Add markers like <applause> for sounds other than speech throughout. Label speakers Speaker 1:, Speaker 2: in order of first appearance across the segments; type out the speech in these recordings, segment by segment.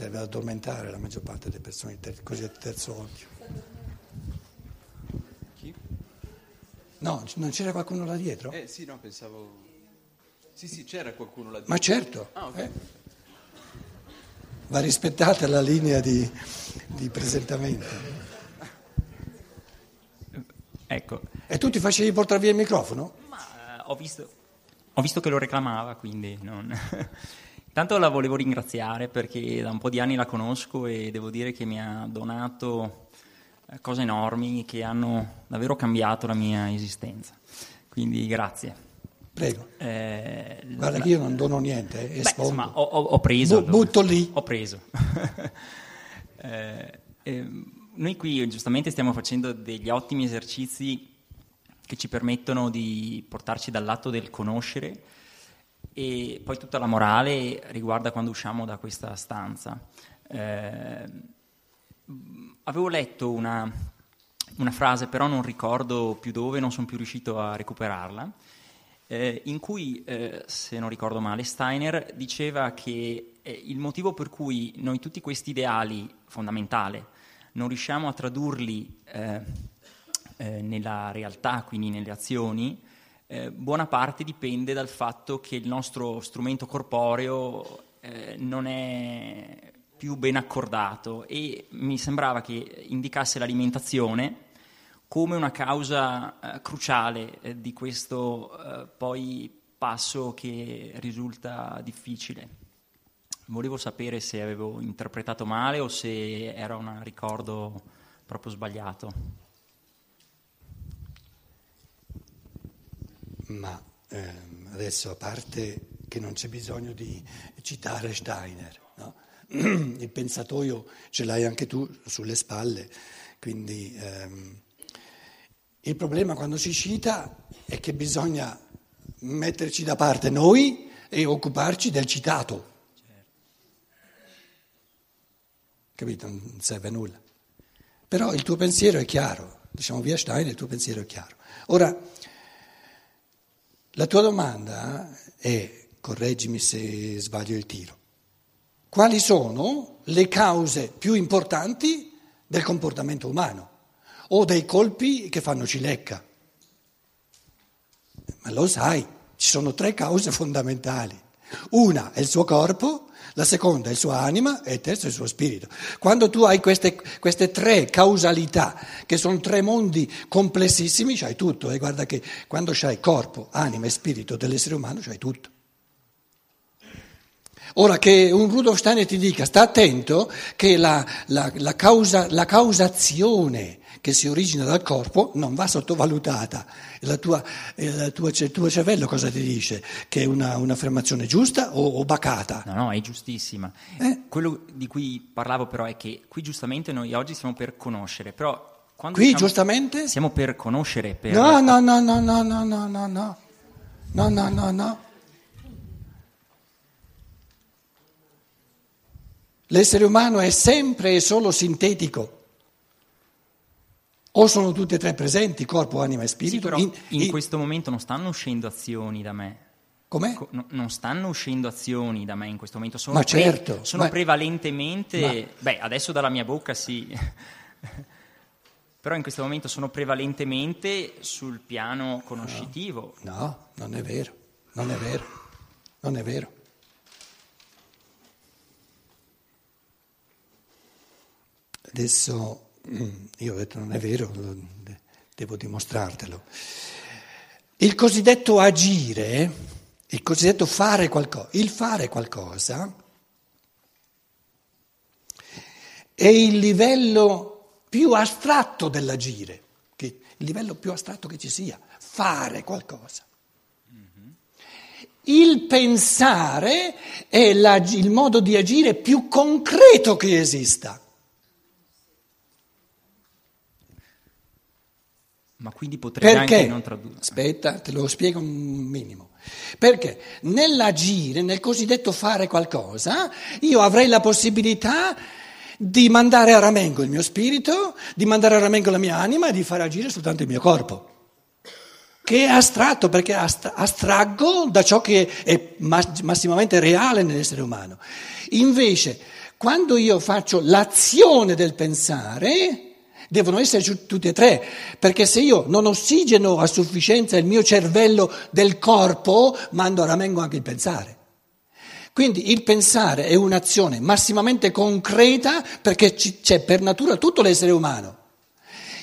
Speaker 1: serve ad addormentare la maggior parte delle persone ter- cosiddette terzo occhio.
Speaker 2: Chi?
Speaker 1: No, non c'era qualcuno là dietro?
Speaker 2: Eh sì, no, pensavo... Sì, sì, c'era qualcuno là
Speaker 1: Ma
Speaker 2: dietro.
Speaker 1: certo.
Speaker 2: Ah, ok.
Speaker 1: eh. Va rispettata la linea di, di presentamento.
Speaker 3: Ecco,
Speaker 1: E tu ti facevi portare via il microfono?
Speaker 3: ma eh, ho visto, ho visto che lo reclamava, quindi non... <laughs> Intanto la volevo ringraziare perché da un po' di anni la conosco e devo dire che mi ha donato eh, cose enormi che hanno davvero cambiato la mia esistenza. Quindi grazie.
Speaker 1: Prego.
Speaker 3: Eh,
Speaker 1: Guarda
Speaker 3: la-
Speaker 1: che io non dono niente, eh,
Speaker 3: Beh, insomma, ho, ho- preso.
Speaker 1: Bu- butto lì.
Speaker 3: Ho preso. <laughs> Eh, ehm, noi qui giustamente stiamo facendo degli ottimi esercizi che ci permettono di portarci dal lato del conoscere e poi tutta la morale riguarda quando usciamo da questa stanza. Eh, avevo letto una, una frase, però non ricordo più dove, non sono più riuscito a recuperarla, eh, in cui, eh, se non ricordo male, Steiner diceva che eh, il motivo per cui noi tutti questi ideali fondamentali non riusciamo a tradurli eh, eh, nella realtà, quindi nelle azioni, eh, buona parte dipende dal fatto che il nostro strumento corporeo eh, non è più ben accordato e mi sembrava che indicasse l'alimentazione come una causa eh, cruciale eh, di questo eh, poi passo che risulta difficile. Volevo sapere se avevo interpretato male o se era un ricordo proprio sbagliato.
Speaker 1: Ma ehm, adesso, a parte che non c'è bisogno di citare Steiner, no? <clears throat> il pensatoio ce l'hai anche tu sulle spalle, quindi ehm, il problema quando si cita è che bisogna metterci da parte noi e occuparci del citato. Capito? Non serve a nulla. Però il tuo pensiero è chiaro, diciamo via Steiner, il tuo pensiero è chiaro. Ora, la tua domanda è, correggimi se sbaglio il tiro, quali sono le cause più importanti del comportamento umano o dei colpi che fanno cilecca? Ma lo sai, ci sono tre cause fondamentali. Una è il suo corpo, la seconda è il suo anima e il terzo è il suo spirito. Quando tu hai queste, queste tre causalità, che sono tre mondi complessissimi, c'hai tutto. E guarda che quando c'hai corpo, anima e spirito dell'essere umano, c'hai tutto. Ora che un Rudolf Steiner ti dica, sta attento che la, la, la, causa, la causazione che si origina dal corpo non va sottovalutata. La tua, il, tuo, il tuo cervello cosa ti dice? Che è una, un'affermazione giusta o, o bacata?
Speaker 3: No, no, è giustissima.
Speaker 1: Eh?
Speaker 3: Quello di cui parlavo però è che qui giustamente noi oggi siamo per conoscere, però quando
Speaker 1: Qui
Speaker 3: diciamo-
Speaker 1: giustamente?
Speaker 3: siamo per conoscere, per...
Speaker 1: No, no, no, no, no, no, no, no, no, no, no, no, no. L'essere umano è sempre e solo sintetico. O sono tutte e tre presenti, corpo, anima e
Speaker 3: Sì,
Speaker 1: spirito.
Speaker 3: però
Speaker 1: in-
Speaker 3: in,
Speaker 1: in-
Speaker 3: questo momento non stanno uscendo azioni da me.
Speaker 1: Com'è?
Speaker 3: Co- no- non stanno uscendo azioni da me in questo momento, sono,
Speaker 1: Ma certo,
Speaker 3: sono
Speaker 1: ma-
Speaker 3: prevalentemente, beh adesso dalla mia bocca sì, <laughs> però in questo momento sono prevalentemente sul piano conoscitivo.
Speaker 1: No, non è vero, non è vero, non è vero. Adesso io ho detto non è vero, devo dimostrartelo. Il cosiddetto agire, il cosiddetto fare qualcosa, il fare qualcosa è il livello più astratto dell'agire, che- il livello più astratto che ci sia, fare qualcosa. Il pensare è il modo di agire più concreto che esista.
Speaker 3: Ma quindi potrebbe
Speaker 1: Perché?
Speaker 3: anche non tradurre.
Speaker 1: Aspetta, te lo spiego un minimo. Perché nell'agire, nel cosiddetto fare qualcosa, io avrei la possibilità di mandare a ramengo il mio spirito, di mandare a ramengo la mia anima e di far agire soltanto il mio corpo. Che è astratto perché ast- astraggo da ciò che è mas- massimamente reale nell'essere umano. Invece, Quando io faccio l'azione del pensare, devono essere tutti e tre, perché se io non ossigeno a sufficienza il mio cervello del corpo, mando a ramengo anche il pensare. Quindi il pensare è un'azione massimamente concreta perché c'è per natura tutto l'essere umano.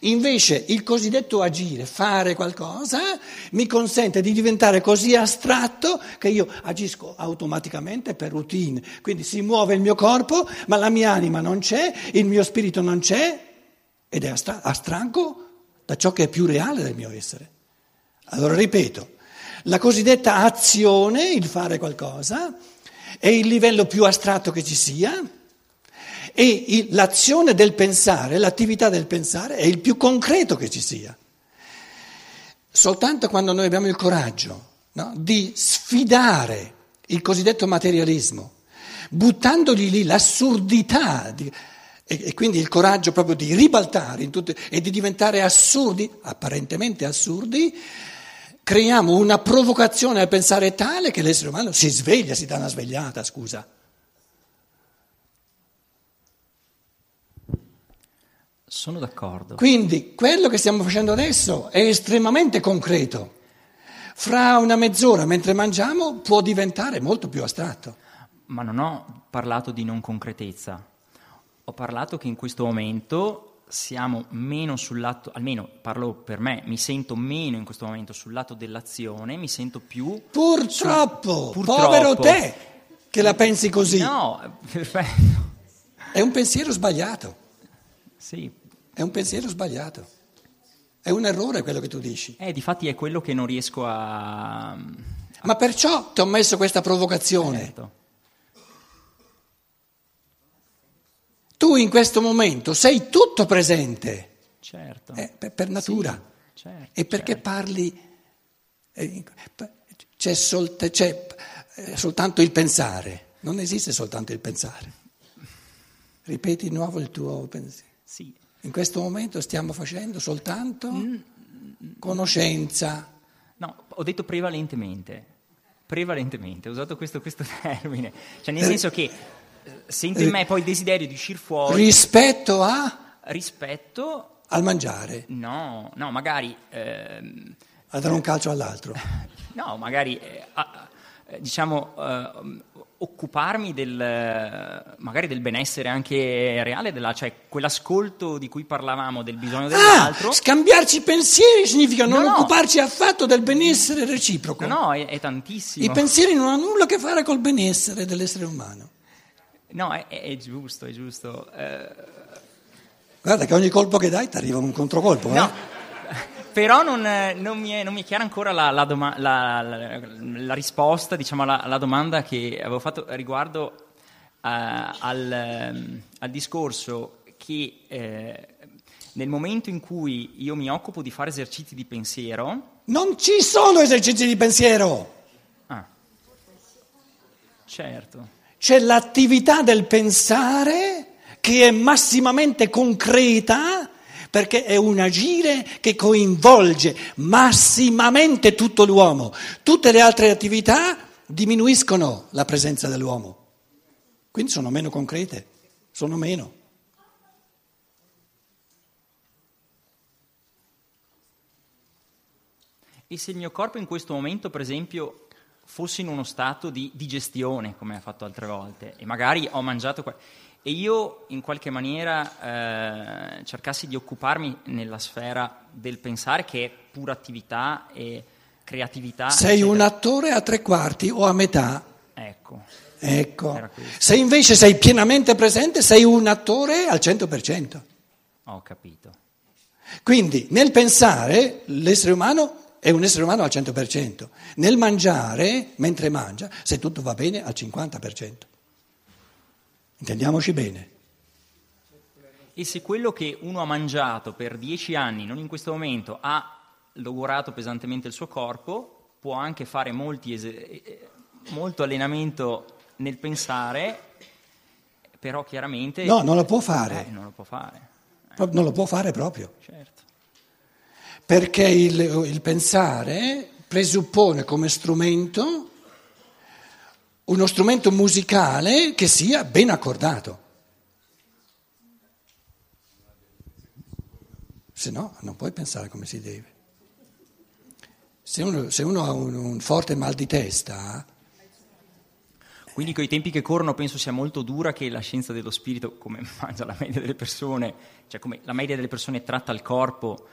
Speaker 1: Invece il cosiddetto agire, fare qualcosa, mi consente di diventare così astratto che io agisco automaticamente per routine. Quindi si muove il mio corpo, ma la mia anima non c'è, il mio spirito non c'è ed è astranco da ciò che è più reale del mio essere. Allora ripeto, la cosiddetta azione, il fare qualcosa, è il livello più astratto che ci sia e l'azione del pensare, l'attività del pensare è il più concreto che ci sia. Soltanto quando noi abbiamo il coraggio no, di sfidare il cosiddetto materialismo, buttandogli lì l'assurdità di, e, e, quindi il coraggio proprio di ribaltare tutte, e di diventare assurdi, apparentemente assurdi, creiamo una provocazione al pensare tale che l'essere umano si sveglia, si dà una svegliata, scusa.
Speaker 3: Sono d'accordo.
Speaker 1: Quindi quello che stiamo facendo adesso è estremamente concreto. Fra una mezz'ora, mentre mangiamo, può diventare molto più astratto.
Speaker 3: Ma non ho parlato di non concretezza. Ho parlato che in questo momento siamo meno sul lato, almeno parlo per me, mi sento meno in questo momento sul lato dell'azione, mi sento più...
Speaker 1: Purtroppo, sul, purtroppo povero te che la pensi così.
Speaker 3: No, <laughs> perfetto.
Speaker 1: È un pensiero sbagliato.
Speaker 3: Sì,
Speaker 1: è un pensiero sbagliato. È un errore quello che tu dici.
Speaker 3: Eh, difatti è quello che non riesco a...
Speaker 1: Ma perciò ti ho messo questa provocazione.
Speaker 3: Certo.
Speaker 1: Tu in questo momento sei tutto presente.
Speaker 3: Certo.
Speaker 1: Eh, per, per, natura.
Speaker 3: Sì, certo,
Speaker 1: e perché
Speaker 3: certo.
Speaker 1: parli... Eh, c'è, sol, c'è eh, soltanto il pensare. Non esiste soltanto il pensare. Ripeti di nuovo il tuo pensiero.
Speaker 3: Sì.
Speaker 1: In questo momento stiamo facendo soltanto mm. conoscenza.
Speaker 3: No, ho detto prevalentemente. Prevalentemente, ho usato questo, questo <laughs> termine. Cioè, nel senso che eh, sento in me poi il desiderio di uscire fuori.
Speaker 1: Rispetto a?
Speaker 3: Rispetto.
Speaker 1: Al mangiare?
Speaker 3: No, no, magari. Ehm,
Speaker 1: a dare un calcio all'altro? <laughs>
Speaker 3: No, magari. Eh, a, diciamo, eh, occuparmi del, magari del benessere anche reale, della, cioè quell'ascolto di cui parlavamo, del bisogno dell'altro.
Speaker 1: Ah, scambiarci pensieri significa non no, no. occuparci affatto del benessere reciproco.
Speaker 3: No, no, è, è, tantissimo.
Speaker 1: I pensieri non hanno nulla a che fare col benessere dell'essere umano.
Speaker 3: No, è, è giusto, è giusto. Eh...
Speaker 1: Guarda che ogni colpo che dai ti arriva un controcolpo.
Speaker 3: No.
Speaker 1: Eh? <laughs>
Speaker 3: Però non, non, mi è, non, mi è, chiara ancora la, la, doma- la, la risposta diciamo, alla, domanda che avevo fatto riguardo uh, al, um, al, discorso che eh, nel momento in cui io mi occupo di fare esercizi di pensiero...
Speaker 1: Non ci sono esercizi di pensiero!
Speaker 3: Ah, certo.
Speaker 1: C'è l'attività del pensare che è massimamente concreta perché è un agire che coinvolge massimamente tutto l'uomo. Tutte le altre attività diminuiscono la presenza dell'uomo, quindi sono meno concrete, sono meno.
Speaker 3: E se il mio corpo in questo momento, per esempio, fosse in uno stato di digestione, come ha fatto altre volte, e magari ho mangiato e io in qualche maniera eh, cercassi di occuparmi nella sfera del pensare che è pura attività e creatività.
Speaker 1: Sei eccetera. un attore a tre quarti o a metà.
Speaker 3: Ecco.
Speaker 1: Ecco. Se invece sei pienamente presente, sei un attore al 100%.
Speaker 3: Ho capito.
Speaker 1: Quindi nel pensare l'essere umano è un essere umano al 100%. Nel mangiare, mentre mangia, se tutto va bene, al 50%. Intendiamoci bene.
Speaker 3: E se quello che uno ha mangiato per dieci anni, non in questo momento, ha logorato pesantemente il suo corpo, può anche fare ese- molto allenamento nel pensare, però chiaramente...
Speaker 1: No, non lo può fare.
Speaker 3: Eh, non lo può fare.
Speaker 1: Eh. Non lo può fare proprio.
Speaker 3: Certo
Speaker 1: perché il, il pensare presuppone come strumento uno strumento musicale che sia ben accordato. Se no, non puoi pensare come si deve. Se uno, se uno ha un, un, forte mal di testa.
Speaker 3: Quindi, con i tempi che corrono, penso sia molto dura che la scienza dello spirito, come <laughs> mangia la media delle persone, cioè come la media delle persone tratta il corpo,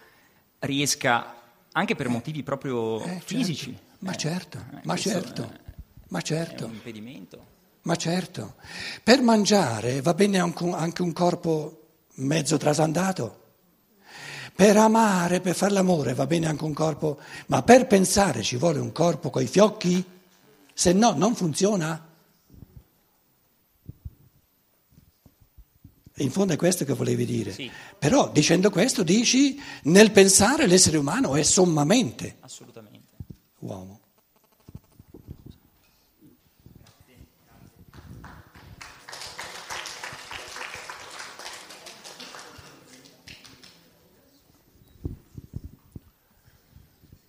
Speaker 3: riesca, anche per motivi proprio eh, certo. fisici.
Speaker 1: Certo. Ma certo, eh, ma certo, ma certo.
Speaker 3: È un impedimento.
Speaker 1: Ma certo. Per mangiare va bene anche un corpo mezzo trasandato. Per amare, per fare l'amore va bene anche un corpo, ma per pensare ci vuole un corpo coi fiocchi? Se no non funziona. In fondo è questo che volevi dire.
Speaker 3: Sì.
Speaker 1: Però dicendo questo dici nel pensare l'essere umano è sommamente
Speaker 3: Assolutamente.
Speaker 1: uomo.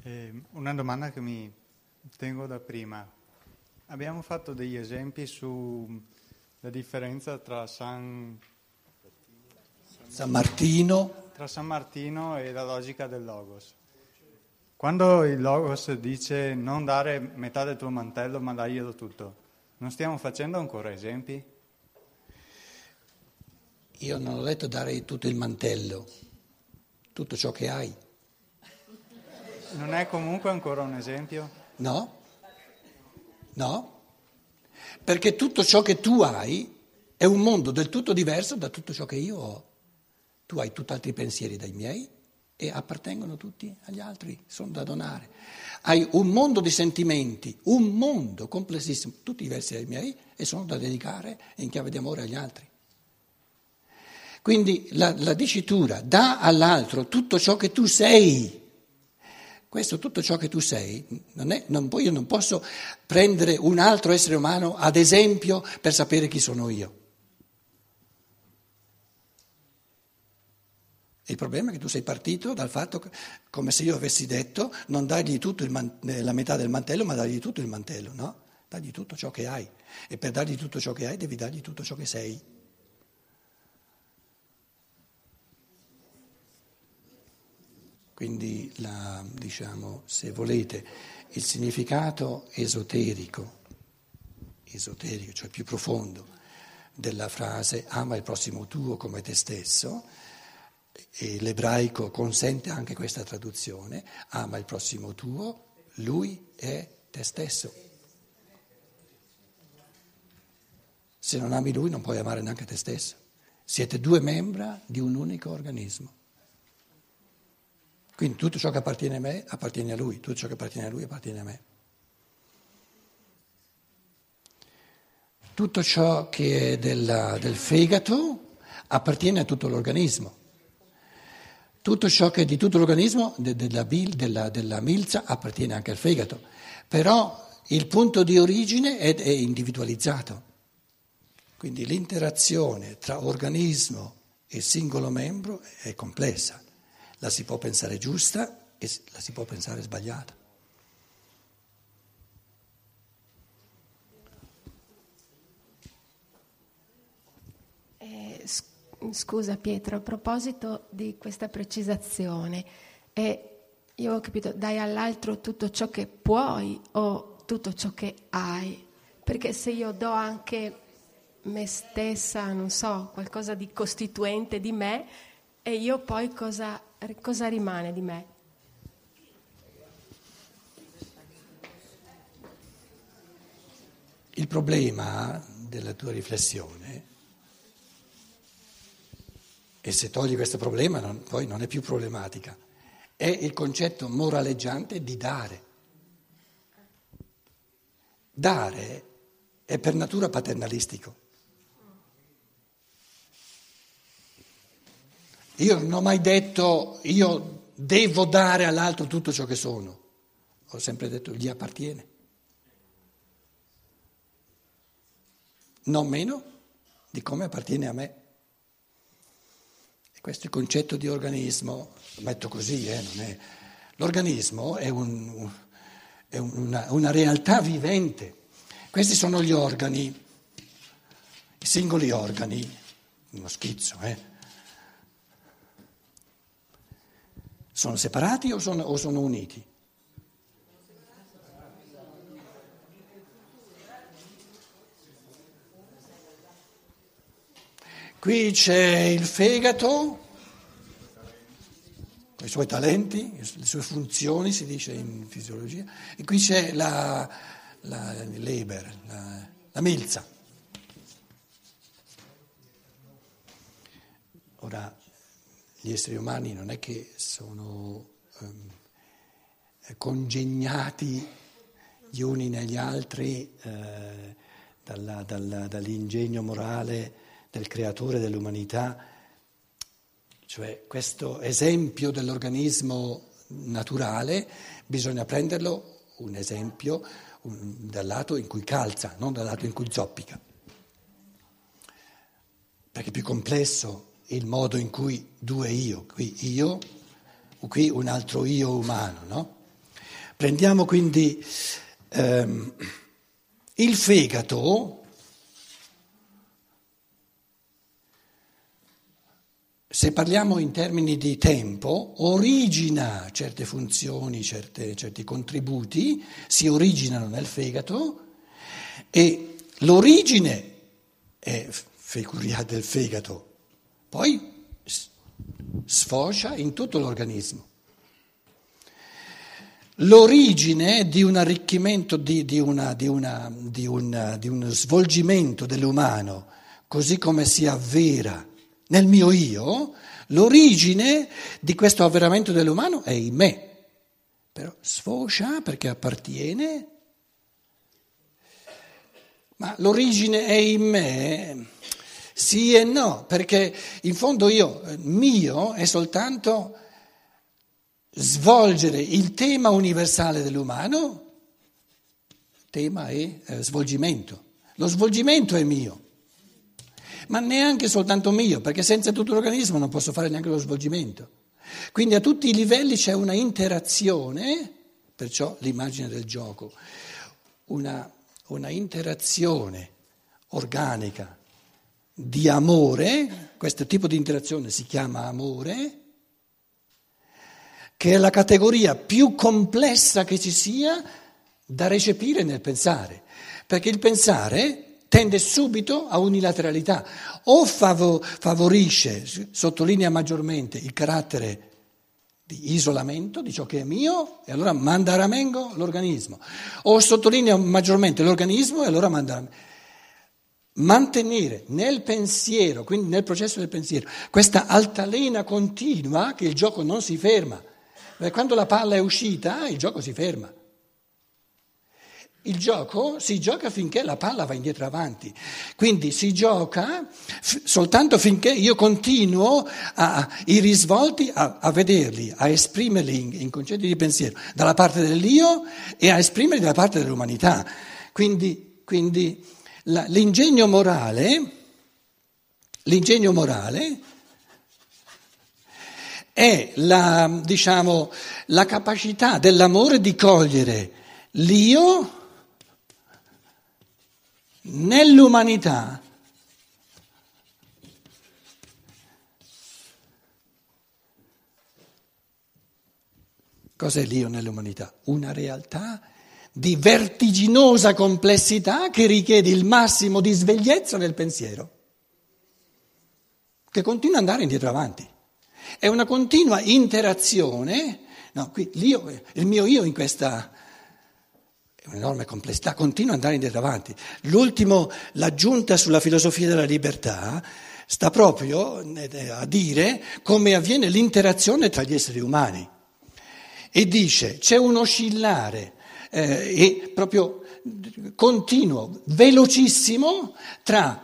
Speaker 4: Eh, una domanda che mi tengo da prima. Abbiamo fatto degli esempi sulla differenza tra San...
Speaker 1: San Martino.
Speaker 4: Tra San Martino e la logica del Logos. Quando il Logos dice non dare metà del tuo mantello ma darglielo tutto, non stiamo facendo ancora esempi?
Speaker 1: Io non ho detto dare tutto il mantello, tutto ciò che hai.
Speaker 4: Non è comunque ancora un esempio?
Speaker 1: No, no, perché tutto ciò che tu hai è un mondo del tutto diverso da tutto ciò che io ho. Tu hai tutt'altri pensieri dai miei e appartengono tutti agli altri, sono da donare. Hai un mondo di sentimenti, un mondo complessissimo, tutti diversi dai miei e sono da dedicare in chiave di amore agli altri. Quindi la, la dicitura dà all'altro tutto ciò che tu sei questo tutto ciò che tu sei, non è, non, io non posso prendere un altro essere umano ad esempio per sapere chi sono io. Il problema è che tu sei partito dal fatto che, come se io avessi detto, non dargli man- eh, la metà del mantello, ma dargli tutto il mantello, no? Dagli tutto ciò che hai. E per dargli tutto ciò che hai devi dargli tutto ciò che sei. Quindi, la, diciamo, se volete, il significato esoterico, esoterico, cioè più profondo, della frase ama il prossimo tuo come te stesso, e l'ebraico consente anche questa traduzione, ama il prossimo tuo, lui è te stesso. Se non ami lui non puoi amare neanche te stesso. Siete due membra di un unico organismo. Quindi tutto ciò che appartiene a me appartiene a lui, tutto ciò che appartiene a lui appartiene a me. Tutto ciò che è della, del fegato appartiene a tutto l'organismo. Tutto ciò che è di tutto l'organismo, de, della, della, della, milza, appartiene anche al fegato. Però il punto di origine è, è individualizzato. Quindi l'interazione tra organismo e singolo membro è complessa la si può pensare giusta e la si può pensare sbagliata.
Speaker 5: Eh, scusa Pietro, a proposito di questa precisazione, eh, io ho capito, dai all'altro tutto ciò che puoi o tutto ciò che hai? Perché se io do anche me stessa, non so, qualcosa di costituente di me, e io poi cosa cosa rimane di me?
Speaker 1: Il problema della tua riflessione, e se togli questo problema non, poi non è più problematica, è il concetto moraleggiante di dare. Dare è per natura paternalistico. Io non ho mai detto io devo dare all'altro tutto ciò che sono, ho sempre detto gli appartiene. Non meno di come appartiene a me. Questo è il concetto di organismo, lo metto così, eh, è... l'organismo è, un, è una, una realtà vivente. Questi sono gli organi, i singoli organi, uno schizzo, eh Sono separati o sono, o sono uniti? Qui c'è il fegato, con i suoi talenti, le sue funzioni, si dice in fisiologia, e qui c'è la, la Leber, la, la milza. Ora, gli esseri umani non è che sono um, congegnati gli uni negli altri eh, dalla, dalla, dall'ingegno morale del creatore dell'umanità, cioè questo esempio dell'organismo naturale bisogna prenderlo un esempio un, dal lato in cui calza, non dal lato in cui zoppica, perché è più complesso il modo in cui due io, qui io, qui un altro io umano, no? Prendiamo quindi ehm, il fegato, se parliamo in termini di tempo, origina certe funzioni, certe, certi contributi, si originano nel fegato e l'origine è fecuria del fegato poi sfocia in tutto l'organismo. L'origine di un arricchimento, di, di, una, di, una, di un, uno svolgimento dell'umano, così come si avvera nel mio io, l'origine di questo avveramento dell'umano è in me, però sfocia perché appartiene, ma l'origine è in me? Sì e no, perché in fondo io, mio, è soltanto svolgere il tema universale dell'umano, tema è eh, svolgimento. Lo svolgimento è mio, ma neanche soltanto mio, perché senza tutto l'organismo non posso fare neanche lo svolgimento. Quindi a tutti i livelli c'è una interazione, perciò l'immagine del gioco, una, una interazione organica di amore, questo tipo di interazione si chiama amore, che è la categoria più complessa che ci sia da recepire nel pensare, perché il pensare tende subito a unilateralità, o favorisce, sottolinea maggiormente il carattere di isolamento di ciò che è mio e allora manda a ramengo l'organismo, o sottolinea maggiormente l'organismo e allora manda a ramengo mantenere nel pensiero, quindi nel processo del pensiero, questa altalena continua che il gioco non si ferma. Quando la palla è uscita, il gioco si ferma. Il gioco si gioca finché la palla va indietro avanti, quindi si gioca f- soltanto finché io continuo a, a, i risvolti a, a, vederli, a esprimerli in, in concetti di pensiero dalla parte dell'io e a esprimerli dalla parte dell'umanità. Quindi, quindi la, l'ingegno morale, l'ingegno morale è la, diciamo, la capacità dell'amore di cogliere l'io nell'umanità. Cos'è l'io nell'umanità? Una realtà di vertiginosa complessità che richiede il massimo di svegliezza nel pensiero, che continua ad andare indietro avanti. È una continua interazione, no, qui, il mio io in questa un'enorme complessità, continua ad andare avanti. L'ultimo, l'aggiunta sulla filosofia della libertà, sta proprio eh, a dire come avviene l'interazione tra gli esseri umani. E dice, c'è un oscillare eh, proprio continuo, velocissimo tra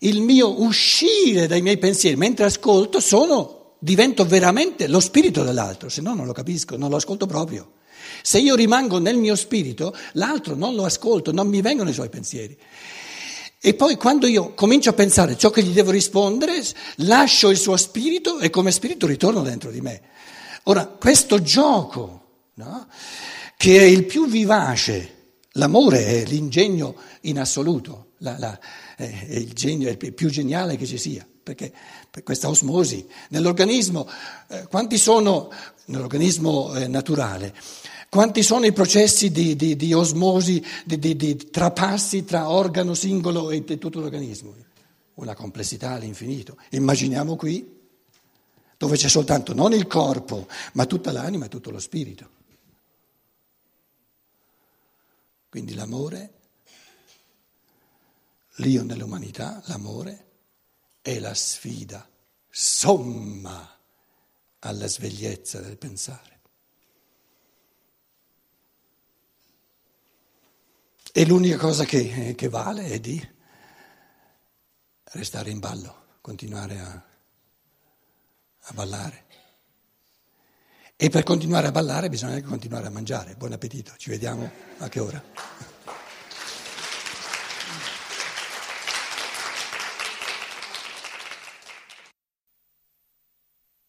Speaker 1: il mio uscire dai miei pensieri mentre ascolto, sono, divento veramente lo spirito dell'altro, se no non lo capisco, non lo ascolto proprio. Se io rimango nel mio spirito, l'altro non lo ascolto, non mi vengono i suoi pensieri. E poi quando io comincio a pensare ciò che gli devo rispondere, lascio il suo spirito e come spirito ritorno dentro di me. Ora, questo gioco, no? che è il più vivace. L'amore è l'ingegno in assoluto, la, la, è il, genio, è il più geniale che ci sia. perché per questa osmosi nell'organismo, eh, quanti sono, nell'organismo eh, naturale, quanti sono i processi di, di, di osmosi, di, di, trapassi tra organo singolo e tutto l'organismo? Una complessità all'infinito. Immaginiamo qui, dove c'è soltanto non il corpo, ma tutta l'anima e tutto lo spirito. Quindi l'amore, l'io nell'umanità, l'amore è la sfida somma alla svegliezza del pensare. E l'unica cosa che, che, vale è di restare in ballo, continuare a, a ballare. E per continuare a ballare bisogna anche continuare a mangiare. Buon appetito, ci vediamo a che ora?